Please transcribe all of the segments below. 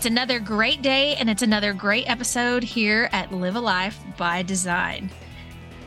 It's another great day and it's another great episode here at Live a Life by Design.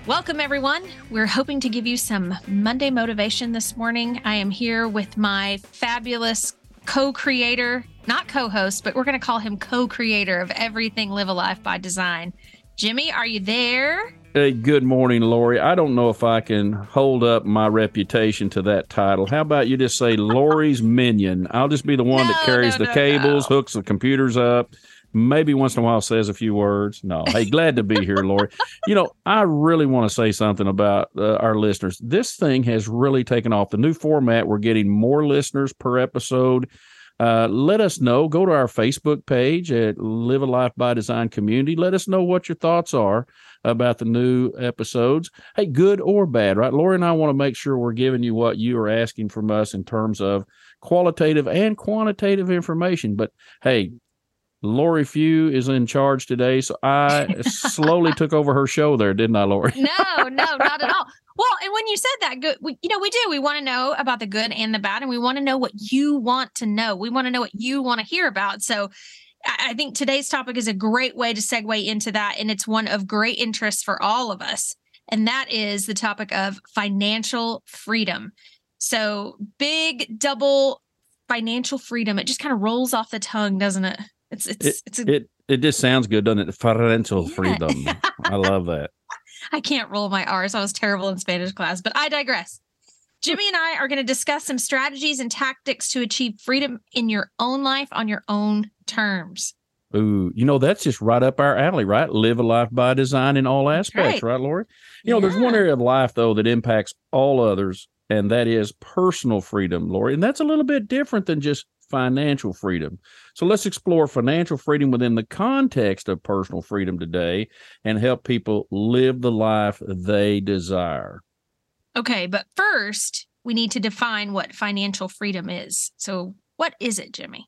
Welcome, everyone. We're hoping to give you some Monday motivation this morning. I am here with my fabulous co creator, not co host, but we're going to call him co creator of everything Live a Life by Design. Jimmy, are you there? Hey, good morning, Lori. I don't know if I can hold up my reputation to that title. How about you just say Lori's minion? I'll just be the one No, that carries no, the no, cables, hooks the computers up, maybe once in a while says a few words. No, hey, glad to be here, Lori. You know, I really want to say something about uh, our listeners. This thing has really taken off. The new format, we're getting more listeners per episode. Uh, let us know. Go to our Facebook page at Live a Life by Design Community. Let us know what your thoughts are about the new episodes. Hey, good or bad, right? Lori and I want to make sure we're giving you what you are asking from us in terms of qualitative and quantitative information. But hey, Lori Few is in charge today, so I slowly took over her show there, didn't I, Lori? No, no, not at all. Well, and when you said that, good, we, you know, we do. We want to know about the good and the bad, and we want to know what you want to know. We want to know what you want to hear about. So, I I think today's topic is a great way to segue into that, and it's one of great interest for all of us. And that is the topic of financial freedom. So, big double financial freedom. It just kind of rolls off the tongue, doesn't it? It's it's it's a, It it just sounds good, doesn't it? Financial Yeah. freedom. I love that. I can't roll my R's. I was terrible in Spanish class, but I digress. Jimmy and I are going to discuss some strategies and tactics to achieve freedom in your own life on your own terms. Ooh, you know, that's just right up our alley, right? Live a life by design in all aspects, right. right, Lori? You know, there's one area of life, though, that impacts all others, and that is personal freedom, Lori. And that's a little bit different than just financial freedom. So let's explore financial freedom within the context of personal freedom today and help people live the life they desire. Okay, but first, we need to define what financial freedom is. So, what is it, Jimmy?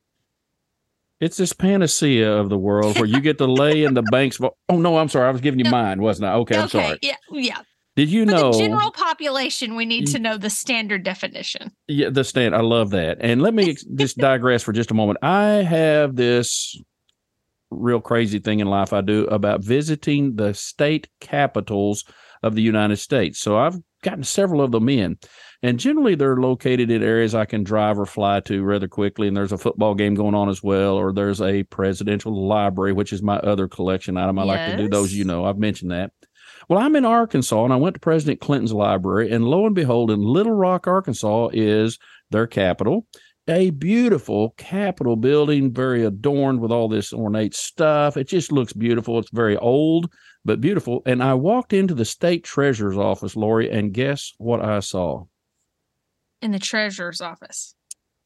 It's this panacea of the world where you get to lay in the bank's. vo- Oh, no, I'm sorry. I was giving you No. mine, wasn't I? Okay, I'm sorry. yeah, yeah. Did you For know? the general population, we need to mm. know the standard definition. Yeah, the stand. I love that. And let me just digress for just a moment. I have this real crazy thing in life I do about visiting the state capitals of the United States. So I've gotten several of them in. And generally they're located in areas I can drive or fly to rather quickly. And there's a football game going on as well, or there's a presidential library, which is my other collection item. I like to do those, you know, I've mentioned that. Well, I'm in Arkansas and I went to President Clinton's library, and lo and behold, in Little Rock, Arkansas is their capital. A beautiful Capitol building, very adorned with all this ornate stuff. It just looks beautiful. It's very old, but beautiful. And I walked into the state treasurer's office, Lori, and guess what I saw? In the treasurer's office.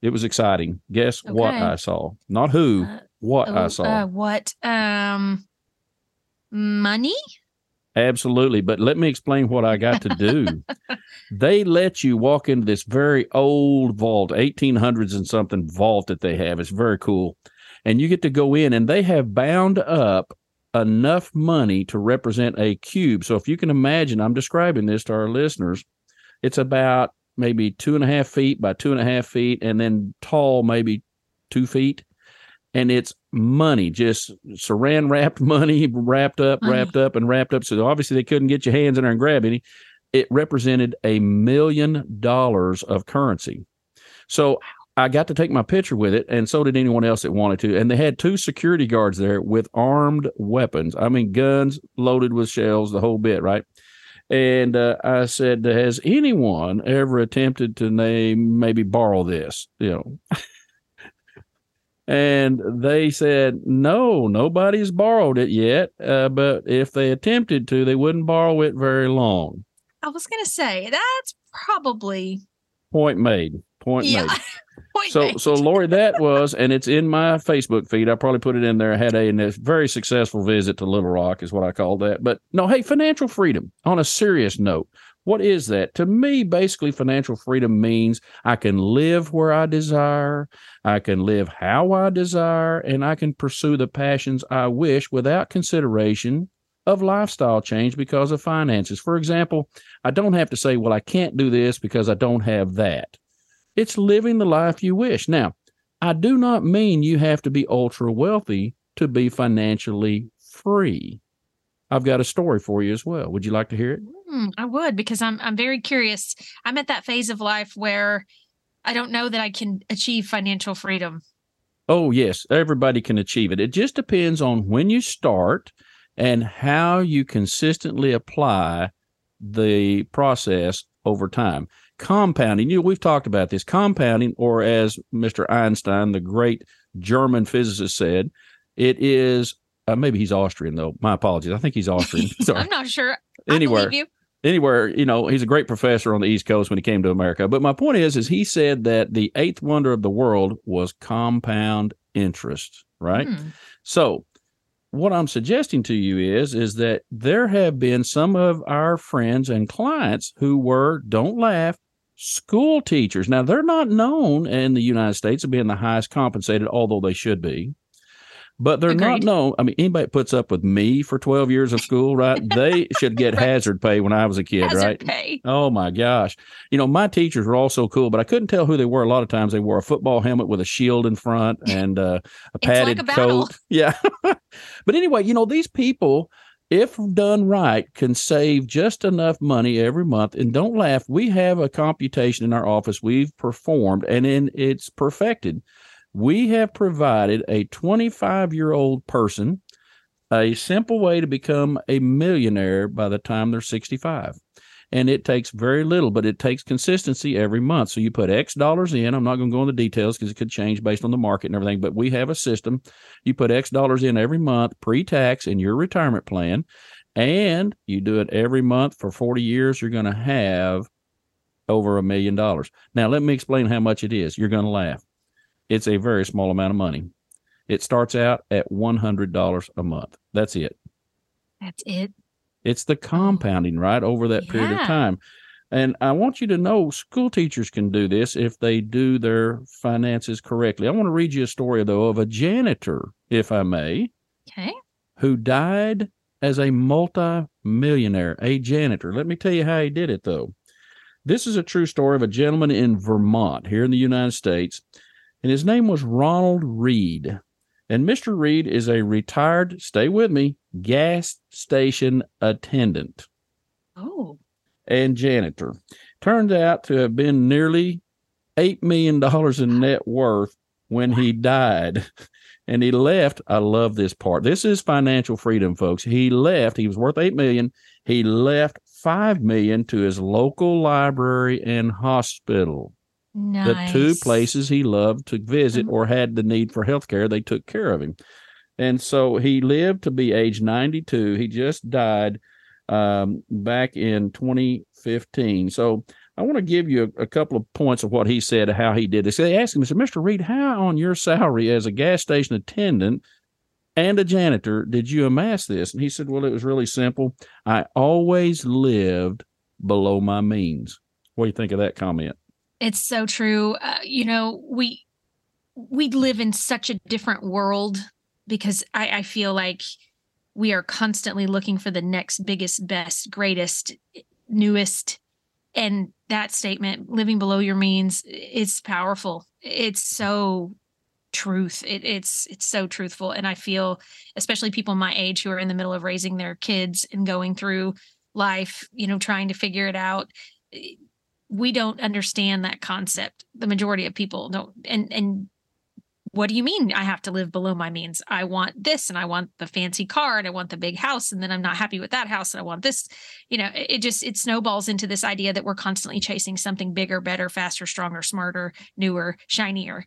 It was exciting. Guess what I saw? Not who, Uh, what I oh, saw. uh, what? Um, money? Absolutely. But let me explain what I got to do. they let you walk into this very old vault, 1800s and something vault that they have. It's very cool. And you get to go in, and they have bound up enough money to represent a cube. So if you can imagine, I'm describing this to our listeners, it's about maybe two and a half feet by two and a half feet, and then tall, maybe two feet. And it's money, just saran wrapped money, wrapped up, Money. wrapped up, and wrapped up. So obviously they couldn't get your hands in there and grab any. It represented a million dollars of currency. So I got to take my picture with it, and so did anyone else that wanted to. And they had two security guards there with armed weapons. I mean, guns loaded with shells, the whole bit, right? And uh, I said, "Has anyone ever attempted to name, maybe borrow this?" You know. And they said, "No, nobody's borrowed it yet. Uh, but if they attempted to, they wouldn't borrow it very long." I was going to say that's probably Point made. Point yeah. made. Point So, made. so Lori, that was, and it's in my Facebook feed. I probably put it in there. I had a, a very successful visit to Little Rock, is what I call that. But no, hey, financial freedom. On a serious note, what is that? To me, basically, financial freedom means I can live where I desire, I can live how I desire, and I can pursue the passions I wish without consideration of lifestyle change because of finances. For example, I don't have to say, well, I can't do this because I don't have that. It's living the life you wish. Now, I do not mean you have to be ultra wealthy to be financially free. I've got a story for you as well. Would you like to hear it? Mm, I would because I'm I'm very curious. I'm at that phase of life where I don't know that I can achieve financial freedom. Oh, yes, everybody can achieve it. It just depends on when you start and how you consistently apply the process over time. Compounding, you know, we've talked about this compounding, or as Mr. Einstein, the great German physicist, said, it is uh, maybe he's Austrian though. My apologies. I think he's Austrian. Sorry. I'm not sure. I anywhere, anywhere, you know, he's a great professor on the East Coast when he came to America. But my point is, is he said that the eighth wonder of the world was compound interest, right? Hmm. So what I'm suggesting to you is is that there have been some of our friends and clients who were don't laugh school teachers. Now they're not known in the United States as being the highest compensated, although they should be but they're Agreed. not known. I mean, anybody that puts up with me for 12 years of school, right? They should get right. hazard pay when I was a kid, hazard right? Pay. Oh my gosh. You know, my teachers were all so cool, but I couldn't tell who they were. A lot of times they wore a football helmet with a shield in front and uh, a padded like a coat. Yeah. but anyway, you know, these people, if done right, can save just enough money every month. And don't laugh, we have a computation in our office we've performed and in it's perfected we have provided a 25 year old person a simple way to become a millionaire by the time they're 65. And it takes very little, but it takes consistency every month. So you put X dollars in. I'm not going to go into details because it could change based on the market and everything, but we have a system. You put X dollars in every month pre tax in your retirement plan, and you do it every month for 40 years. You're going to have over a million dollars. Now, let me explain how much it is. You're going to laugh it's a very small amount of money. It starts out at $100 a month. That's it. That's it. It's the compounding, right, over that yeah. period of time. And I want you to know school teachers can do this if they do their finances correctly. I want to read you a story, though, of a janitor, if I may. Okay. Who died as a multi-millionaire, a janitor. Let me tell you how he did it, though. This is a true story of a gentleman in Vermont, here in the United States and his name was Ronald Read. And Mr. Read is a retired, stay with me, gas station attendant. Oh. And janitor. Turned out to have been nearly $8 million in net worth when he died. And he left. I love this part. This is financial freedom, folks. He left. He was worth 8 million. He left 5 million to his local library and hospital. Nice. The two places he loved to visit mm-hmm. or had the need for health care, they took care of him. And so he lived to be age 92. He just died um, back in 2015. So I want to give you a, a, couple of points of what he said, how he did this. They asked him, said, Mr. Read, how on your salary as a gas station attendant and a janitor did you amass this? And he said, Well, it was really simple. I always lived below my means. What do you think of that comment? It's so true. Uh, you know, we we live in such a different world because I, I feel like we are constantly looking for the next biggest, best, greatest, newest. And that statement, living below your means, is powerful. It's so truth. It, it's it's so truthful. And I feel, especially people my age who are in the middle of raising their kids and going through life, you know, trying to figure it out we don't understand that concept. The majority of people don't. And and what do you mean I have to live below my means? I want this and I want the fancy car and I want the big house and then I'm not happy with that house and I want this. You know, it, it just it snowballs into this idea that we're constantly chasing something bigger, better, faster, stronger, smarter, newer, shinier.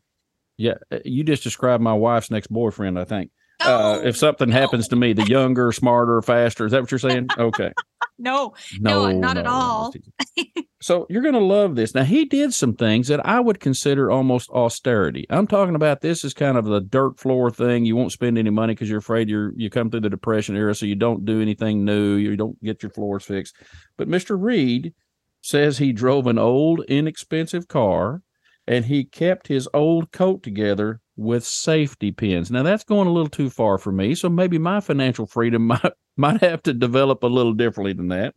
Yeah, uh, you just described my wife's next boyfriend, I think. Uh, if something happens to me, the younger, smarter, faster. Is that what you're saying? Okay. no, no, no, not no, at all. so you're going to love this. Now, he did some things that I would consider almost austerity. I'm talking about this is kind of the dirt floor thing. You won't spend any money because you're afraid you're you come through the depression era, so you don't do anything new. You don't get your floors fixed. But Mr. Read says he drove an old, inexpensive car and he kept his old coat together with safety pins. Now that's going a little too far for me, so maybe my financial freedom might might have to develop a little differently than that.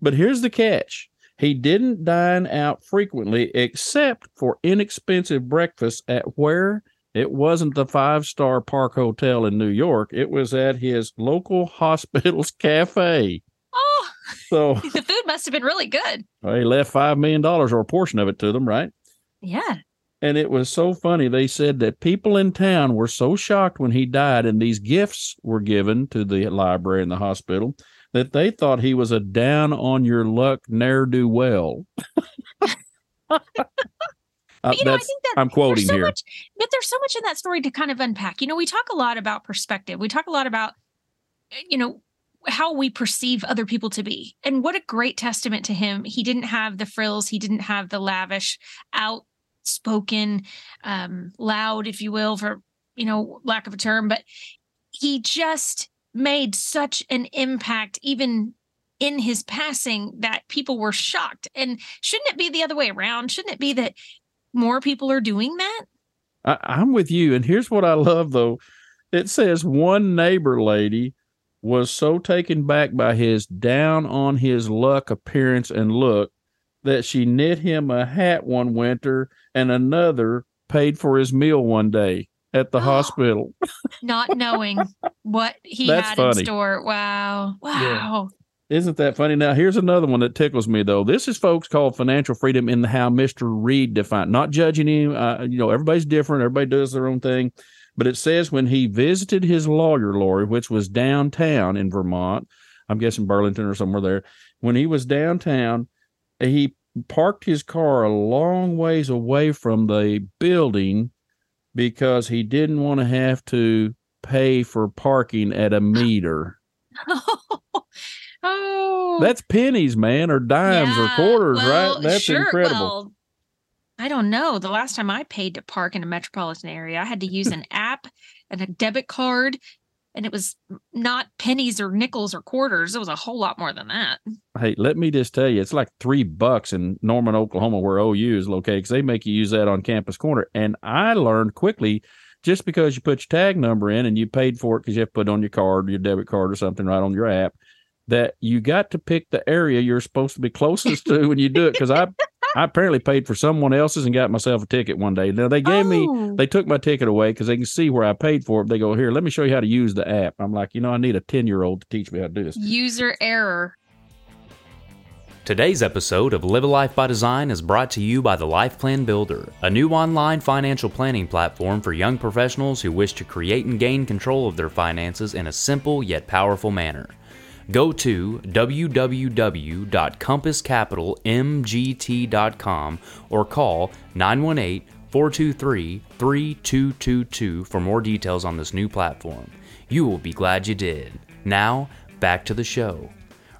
But here's the catch. He didn't dine out frequently except for inexpensive breakfast at where it wasn't the five star Park Hotel in New York. It was at his local hospital's cafe. Oh, So the food must have been really good. he left $5 million or a portion of it to them, right? Yeah. And it was so funny. They said that people in town were so shocked when he died and these gifts were given to the library and the hospital that they thought he was a down on your luck ne'er do well. But, you know, I think that Uh, I'm quoting so here. Much, but there's so much in that story to kind of unpack. You know, we talk a lot about perspective. We talk a lot about, eh, you know, how we perceive other people to be. And what a great testament to him. He didn't have the frills, he didn't have the lavish, outspoken, um, loud, if you will, for, you know, lack of a term, but he just made such an impact, even in his passing, that people were shocked. And shouldn't it be the other way around? Shouldn't it be that more people are doing that? I, I'm with you. And here's what I love though. It says one neighbor lady was so taken back by his down on his luck appearance and look that she knit him a hat one winter and another paid for his meal one day at the hospital. Not knowing what he That's had funny. in store. Wow. Wow. Isn't that funny? Now, here's another one that tickles me, though. This is folks called financial freedom in the how Mr. Read defined. Not judging him. Uh, you know, everybody's different. Everybody does their own thing. But it says when he visited his lawyer, Lori, which was downtown in Vermont, I'm guessing Burlington or somewhere there. When he was downtown, he parked his car a long ways away from the building because he didn't want to have to pay for parking at a meter. oh. That's pennies, man, or dimes or quarters, well, right? That's sure, incredible. well, I don't know. The last time I paid to park in a metropolitan area, I had to use an app and a debit card, and it was not pennies or nickels or quarters. It was a whole lot more than that. hey, let me just tell you, it's like three bucks in Norman, Oklahoma, where OU is located, because they make you use that on Campus Corner. And I learned quickly, just because you put your tag number in and you paid for it because you have to put it on your card, your debit card, or something right on your app, that you got to pick the area you're supposed to be closest to when you do it. Because I, I apparently paid for someone else's and got myself a ticket one day. Now they gave me Oh. they took my ticket away because they can see where I paid for it. They go, Here, let me show you how to use the app. I'm like, you know, I need a 10 year old to teach me how to do this. user error. Today's episode of Live a Life by Design is brought to you by the Life Plan Builder, a new online financial planning platform for young professionals who wish to create and gain control of their finances in a simple yet powerful manner. Go to www.compasscapitalmgt.com or call 918 423 3222 for more details on this new platform. You will be glad you did. Now, back to the show.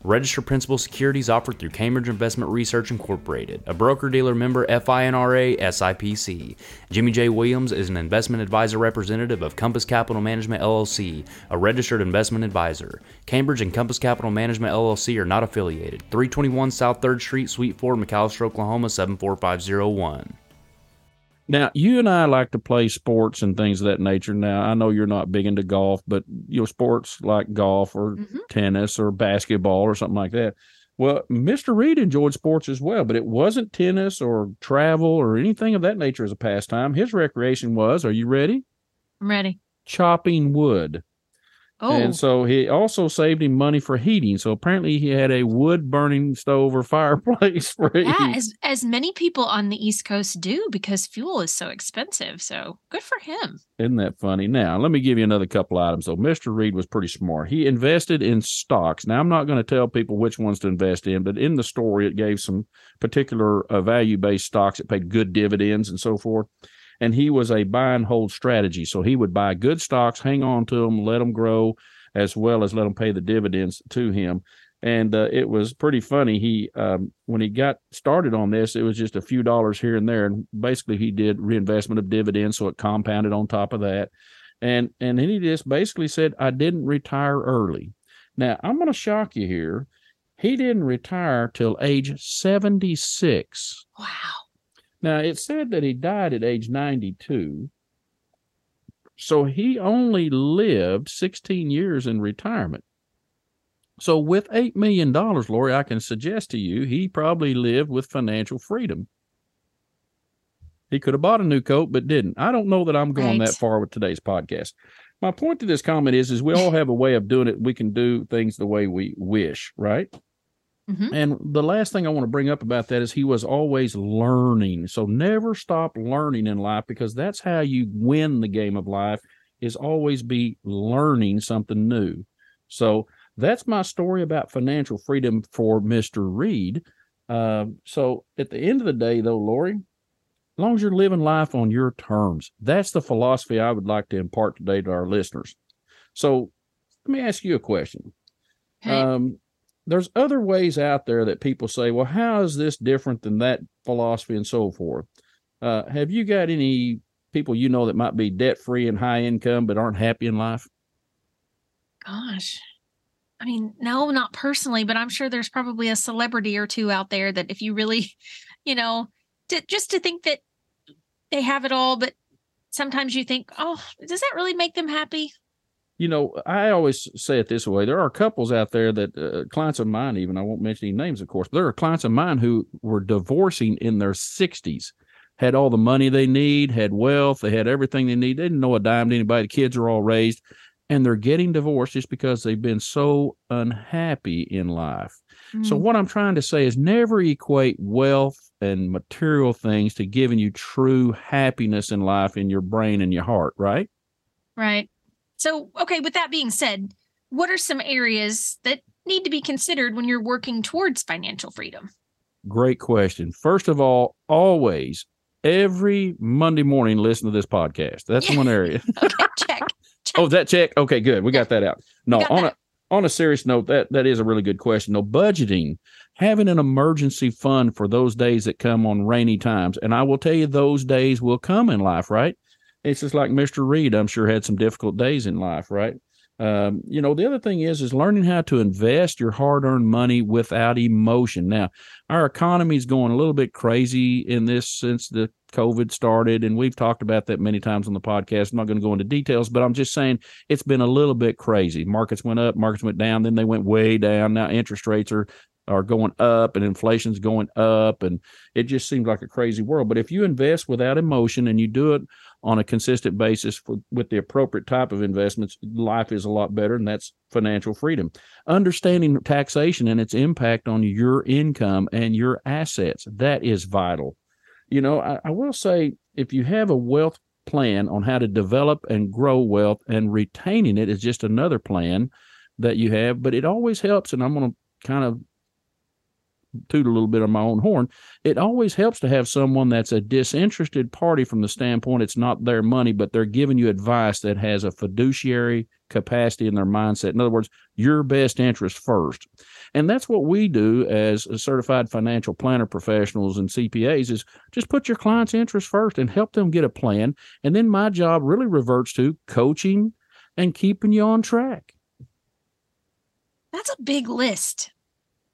Registered principal securities offered through Cambridge Investment Research Incorporated, a broker dealer member FINRA SIPC. Jimmy J. Williams is an investment advisor representative of Compass Capital Management LLC, a registered investment advisor. Cambridge and Compass Capital Management LLC are not affiliated. 321 South 3rd Street, Suite 4, McAlester, Oklahoma 74501. Now, you and I like to play sports and things of that nature. Now, I know you're not big into golf, but you know, sports like golf or Mhm. tennis or basketball or something like that. Well, Mr. Read enjoyed sports as well, but it wasn't tennis or travel or anything of that nature as a pastime. His recreation was, are you ready? I'm ready. Chopping wood. Oh, And so he also saved him money for heating. So apparently he had a wood burning stove or fireplace for yeah, heating. as as many people on the East Coast do because fuel is so expensive. So good for him. Isn't that funny? Now, let me give you another couple items. So Mr. Read was pretty smart. He invested in stocks. Now, I'm not going to tell people which ones to invest in, but in the story, it gave some particular uh, value based stocks that paid good dividends and so forth. And he was a buy and hold strategy. So he would buy good stocks, hang on to them, let them grow, as well as let them pay the dividends to him. And uh, it was pretty funny. He, um, when he got started on this, it was just a few dollars here and there, and basically he did reinvestment of dividends, so it compounded on top of that. And and then he just basically said, "I didn't retire early." Now I'm going to shock you here. He didn't retire till age 76. Wow. Now it said that he died at age 92. So he only lived 16 years in retirement. So with $8 million, Lori, I can suggest to you he probably lived with financial freedom. He could have bought a new coat, but didn't. I don't know that I'm going Right. that far with today's podcast. My point to this comment is, is we all have a way of doing it. We can do things the way we wish, right? Mhm. And the last thing I want to bring up about that is he was always learning. So never stop learning in life because that's how you win the game of life is always be learning something new. So that's my story about financial freedom for Mr. Read. Um, so at the end of the day, though, Lori, as long as you're living life on your terms, that's the philosophy I would like to impart today to our listeners. So let me ask you a question. Okay. Um, there's other ways out there that people say, well, how is this different than that philosophy and so forth? Uh, have you got any people you know that might be debt free and high income but aren't happy in life? Gosh. I mean, no, not personally, but I'm sure there's probably a celebrity or two out there that if you really, you know, to, just to think that they have it all, but sometimes you think, oh, does that really make them happy? You know, I always say it this way. There are couples out there that uh, clients of mine, even I won't mention any names, of course, but there are clients of mine who were divorcing in their 60s, had all the money they need, had wealth, they had everything they need. They didn't know a dime to anybody. The kids are all raised, and they're getting divorced just because they've been so unhappy in life. So Mm, what I'm trying to say is never equate wealth and material things to giving you true happiness in life in your brain and your heart, right? right. So, okay, with that being said, what are some areas that need to be considered when you're working towards financial freedom? Great question. First of all, always every Monday morning listen to this podcast. That's Yeah. one area. Okay, check. oh, that check? Okay, good. We got that out. No, on that. a on a serious note, that that is a really good question. No, budgeting, having an emergency fund for those days that come on rainy times, and I will tell you, those days will come in life, right? It's just like Mr. Read. I'm sure had some difficult days in life, right? Um, you know, the other thing is is learning how to invest your hard-earned money without emotion. Now, our economy is going a little bit crazy in this since the COVID started, and we've talked about that many times on the podcast. I'm not going to go into details, but I'm just saying it's been a little bit crazy. Markets went up, markets went down, then they went way down. Now interest rates are are going up and inflation's going up and it just seems like a crazy world. But if you invest without emotion and you do it on a consistent basis for, with the appropriate type of investments, life is a lot better and that's financial freedom. Understanding taxation and its impact on your income and your assets, that is vital. You know, I, I will say if you have a wealth plan on how to develop and grow wealth and retaining it is just another plan that you have, but it always helps. And I'm going to kind of toot a little bit on my own horn. It always helps to have someone that's a disinterested party from the standpoint it's not their money, but they're giving you advice that has a fiduciary capacity in their mindset. In other words, your best interest first. And that's what we do as certified financial planner professionals and CPAs is just put your client's interest first and help them get a plan. And then my job really reverts to coaching and keeping you on track. That's a big list.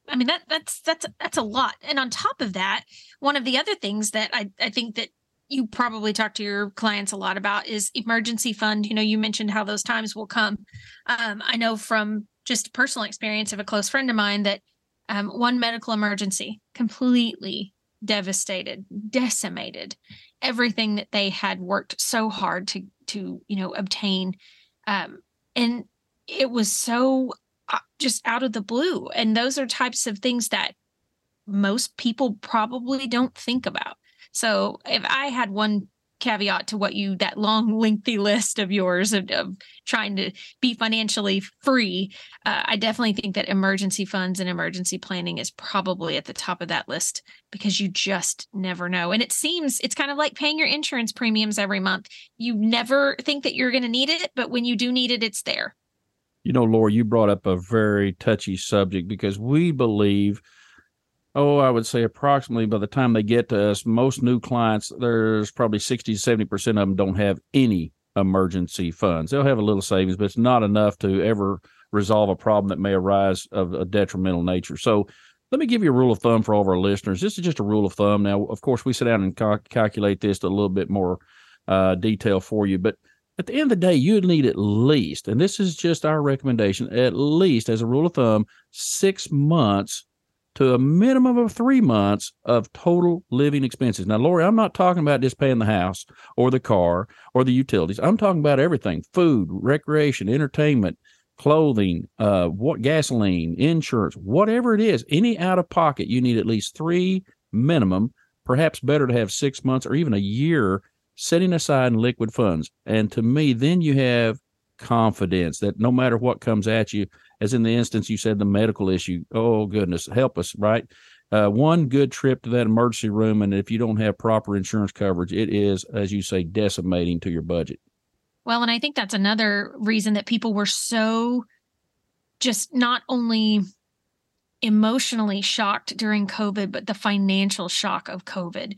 I mean that that's that's that's a lot. And on top of that, one of the other things that I I think that you probably talk to your clients a lot about is emergency fund. You know, you mentioned how those times will come. Um, I know from just personal experience of a close friend of mine that um, one medical emergency completely devastated, decimated everything that they had worked so hard to to you know obtain, um, and it was so just out of the blue. And those are types of things that most people probably don't think about. So if I had one caveat to what you that long lengthy list of yours of, of trying to be financially free uh, i definitely think that emergency funds and emergency planning is probably at the top of that list because you just never know and it seems it's kind of like paying your insurance premiums every month you never think that you're going to need it but when you do need it it's there You know, Lori, you brought up a very touchy subject because we believe, oh, I would say approximately by the time they get to us, most new clients, there's probably 60 to 70% of them don't have any emergency funds. They'll have a little savings, but it's not enough to ever resolve a problem that may arise of a detrimental nature. So let me give you a rule of thumb for all of our listeners. This is just a rule of thumb. Now, of course, we sit down and cal- calculate this a little bit more uh, detail for you, but at the end of the day, you need at least, and this is just our recommendation, at least as a rule of thumb, six months to a minimum of three months of total living expenses. Now, Lori, I'm not talking about just paying the house or the car or the utilities. I'm talking about everything food, recreation, entertainment, clothing, uh, what gasoline, insurance, whatever it is, any out of pocket, you need at least three minimum, perhaps better to have six months or even a year setting aside liquid funds. And to me, then you have confidence that no matter what comes at you, as in the instance you said the medical issue, oh goodness, help us, right? Uh, one good trip to that emergency room, and if you don't have proper insurance coverage, it is, as you say, decimating to your budget. Well, and I think that's another reason that people were so just not only emotionally shocked during COVID, but the financial shock of COVID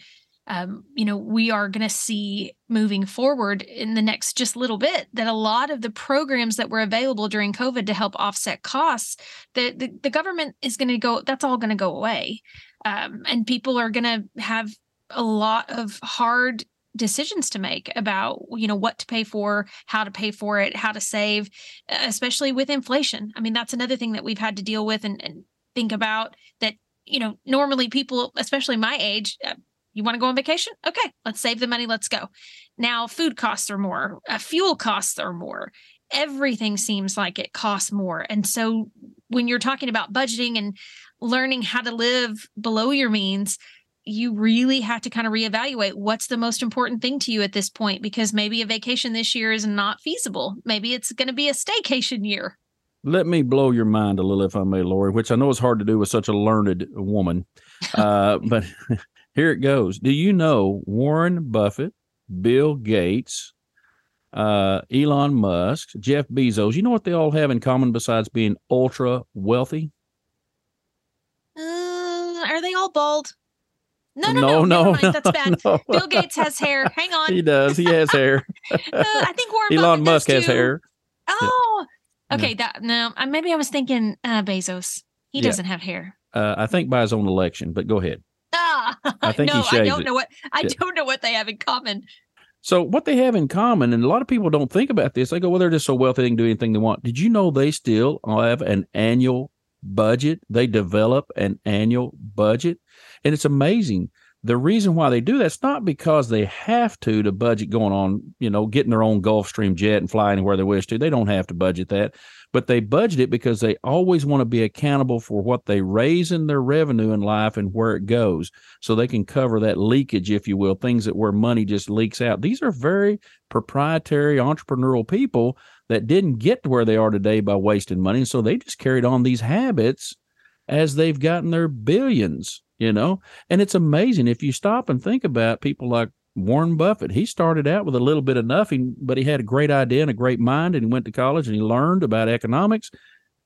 um, you know, we are going to see moving forward in the next just little bit that a lot of the programs that were available during COVID to help offset costs, the the, the government is going to go. That's all going to go away, um, and people are going to have a lot of hard decisions to make about you know what to pay for how to pay for it how to save especially with inflation i mean that's another thing that we've had to deal with and, and think about that you know normally people especially my age uh, you want to go on vacation? Okay, let's save the money. Let's go. Now, food costs are more, uh, fuel costs are more. Everything seems like it costs more. And so, when you're talking about budgeting and learning how to live below your means, you really have to kind of reevaluate what's the most important thing to you at this point because maybe a vacation this year is not feasible. Maybe it's going to be a staycation year. Let me blow your mind a little, if I may, Lori, which I know is hard to do with such a learned woman. Uh, but here it goes. Do you know Warren Buffett, Bill Gates, uh, Elon Musk, Jeff Bezos? You know what they all have in common besides being ultra wealthy? Uh, are they all bald? No, no, no, no, no, no That's bad. no. Bill Gates has hair. Hang on. He does. He has hair. uh, I think Warren Elon Buffett Musk has too. hair. Oh, okay. That no. uh, Maybe I was thinking uh, Bezos. He Yeah. doesn't have hair. Uh, I think by his own election, but go ahead. I think he no, I don't it. know what I Yeah. don't know what they have in common. So what they have in common, and a lot of people don't think about this. They go, "Well, they're just so wealthy they can do anything they want." Did you know they still have an annual budget? They develop an annual budget, and it's amazing. The reason why they do that's not because they have to to budget going on, you know, getting their own Gulfstream jet and fly anywhere they wish to. They don't have to budget that, but they budget it because they always want to be accountable for what they raise in their revenue in life and where it goes so they can cover that leakage, if you will, things that where money just leaks out. These are very proprietary entrepreneurial people that didn't get to where they are today by wasting money. And so they just carried on these habits as they've gotten their billions, you know? And it's amazing if you stop and think about people like Warren Buffett. He started out with a little bit of nothing, but he had a great idea and a great mind, and he went to college and he learned about economics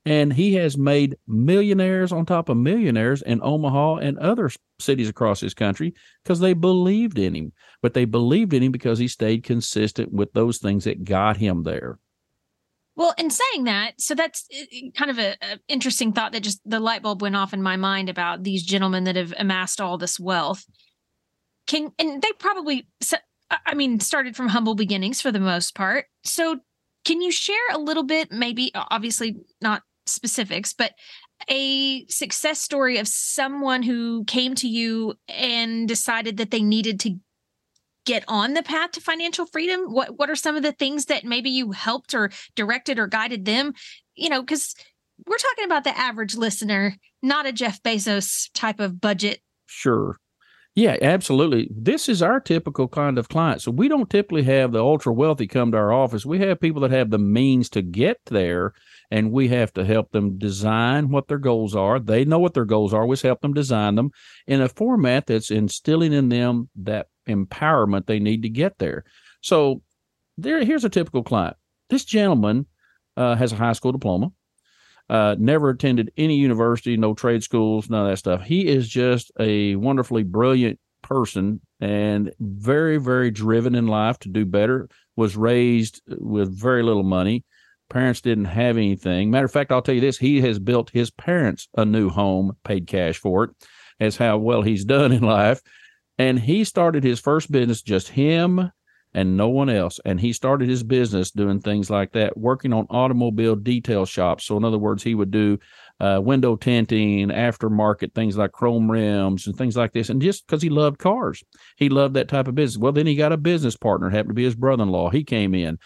and he has made millionaires on top of millionaires in Omaha and other cities across this country because they believed in him. But they believed in him because he stayed consistent with those things that got him there. Well, in saying that, so that's uh, kind of a, a interesting thought that just the light bulb went off in my mind about these gentlemen that have amassed all this wealth. Can and they probably, I mean, started from humble beginnings for the most part. So, can you share a little bit, maybe obviously not specifics, but a success story of someone who came to you and decided that they needed to get on the path to financial freedom what what are some of the things that maybe you helped or directed or guided them you know because we're talking about the average listener not a jeff bezos type of budget Sure. Yeah, absolutely. This is our typical kind of client. So we don't typically have the ultra wealthy come to our office. We have people that have the means to get there, and we have to help them design what their goals are. They know what their goals are. We help them design them in a format that's instilling in them that empowerment they need to get there. So there, here's a typical client. This gentleman uh, has a high school diploma uh, never attended any university, no trade schools, none of that stuff. He is just a wonderfully brilliant person and very, very driven in life to do better. Was raised with very little money. Parents didn't have anything. Matter of fact, I'll tell you this: he has built his parents a new home, paid cash for it. As how well he's done in life, and he started his first business just him and no one else. And he started his business doing things like that, working on automobile detail shops. So, in other words, he would do uh, window tinting, aftermarket things like chrome rims and things like this. And just because he loved cars, he loved that type of business. Well, then he got a business partner, happened to be his brother in law. He came in.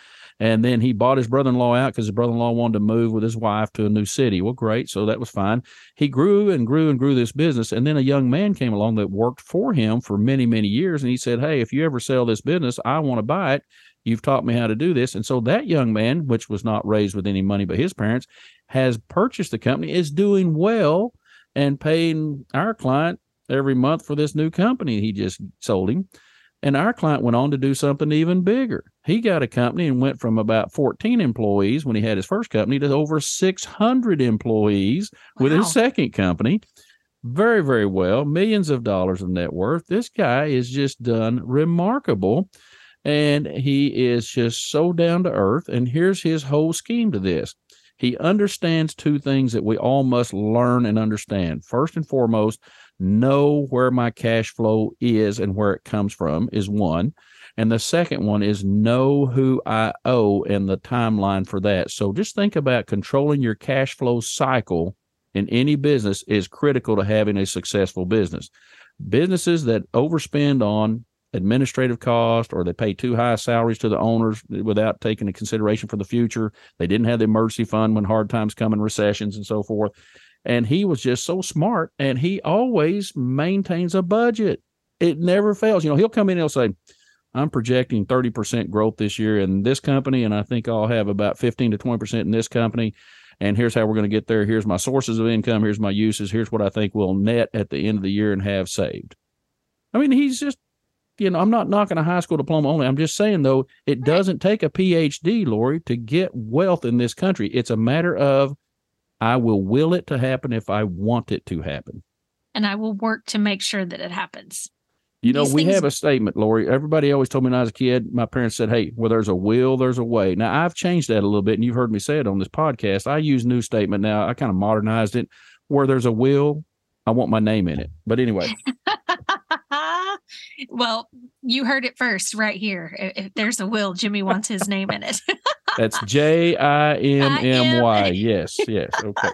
And then he bought his brother in law out because his brother in law wanted to move with his wife to a new city. Well, great. So that was fine. He grew and grew and grew this business. And then a young man came along that worked for him for many, many years. And he said, Hey, if you ever sell this business, I want to buy it. You've taught me how to do this. And so that young man, which was not raised with any money but his parents, has purchased the company, is doing well and paying our client every month for this new company he just sold him. And our client went on to do something even bigger. He got a company and went from about 14 employees when he had his first company to over 600 employees wow. with his second company. Very, very well. Millions of dollars of net worth. This guy is just done remarkable. And he is just so down to earth. And here's his whole scheme to this he understands two things that we all must learn and understand. First and foremost, know where my cash flow is and where it comes from is one. And the second one is know who I owe and the timeline for that. So just think about controlling your cash flow cycle in any business is critical to having a successful business. Businesses that overspend on administrative cost or they pay too high salaries to the owners without taking into consideration for the future. They didn't have the emergency fund when hard times come and recessions and so forth. And he was just so smart and he always maintains a budget. It never fails. You know, he'll come in and he'll say, I'm projecting 30% growth this year in this company, and I think I'll have about 15 to 20% in this company. And here's how we're going to get there. Here's my sources of income. Here's my uses. Here's what I think we'll net at the end of the year and have saved. I mean, he's just, you know, I'm not knocking a high school diploma only. I'm just saying, though, it doesn't take a PhD, Lori, to get wealth in this country. It's a matter of I will will it to happen if I want it to happen. And I will work to make sure that it happens. You know, These we things... have a statement, Lori. Everybody always told me when I was a kid, my parents said, Hey, where there's a will, there's a way. Now, I've changed that a little bit, and you've heard me say it on this podcast. I use new statement now. I kind of modernized it. Where there's a will, I want my name in it. But anyway. Ah, well, you heard it first right here. If there's a will, Jimmy wants his name in it. That's J I M M Y. Yes, yes. Okay.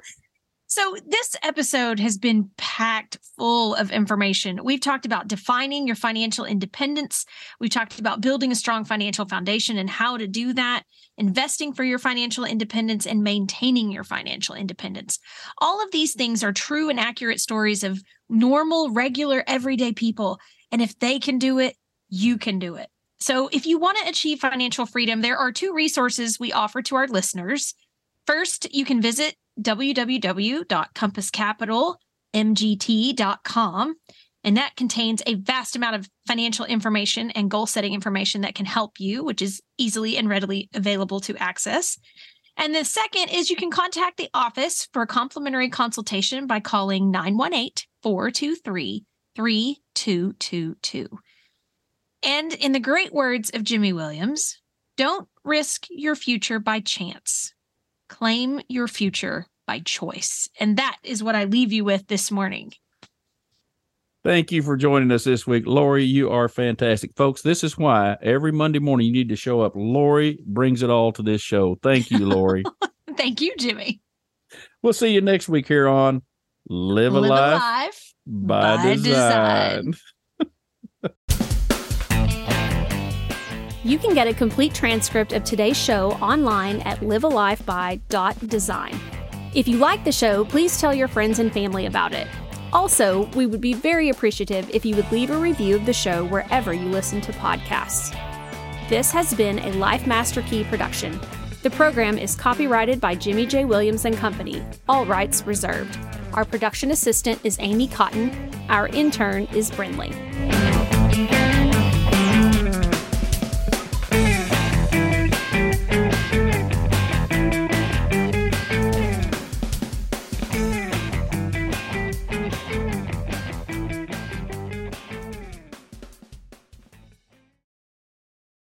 So, this episode has been packed full of information. We've talked about defining your financial independence. We've talked about building a strong financial foundation and how to do that, investing for your financial independence, and maintaining your financial independence. All of these things are true and accurate stories of normal, regular, everyday people. And if they can do it, you can do it. So, if you want to achieve financial freedom, there are two resources we offer to our listeners. First, you can visit www.compasscapitalmgt.com. And that contains a vast amount of financial information and goal setting information that can help you, which is easily and readily available to access. And the second is you can contact the office for a complimentary consultation by calling 918 423 3222. And in the great words of Jimmy Williams, don't risk your future by chance. Claim your future by choice. And that is what I leave you with this morning. Thank you for joining us this week. Lori, you are fantastic. Folks, this is why every Monday morning you need to show up. Lori brings it all to this show. Thank you, Lori. Thank you, Jimmy. We'll see you next week here on Live, Live a Life, life by, by, Design. design. You can get a complete transcript of today's show online at livealifeby.design. If you like the show, please tell your friends and family about it. Also, we would be very appreciative if you would leave a review of the show wherever you listen to podcasts. This has been a Life Master Key production. The program is copyrighted by Jimmy J. Williams and Company, all rights reserved. Our production assistant is Amy Cotton. Our intern is Brinley.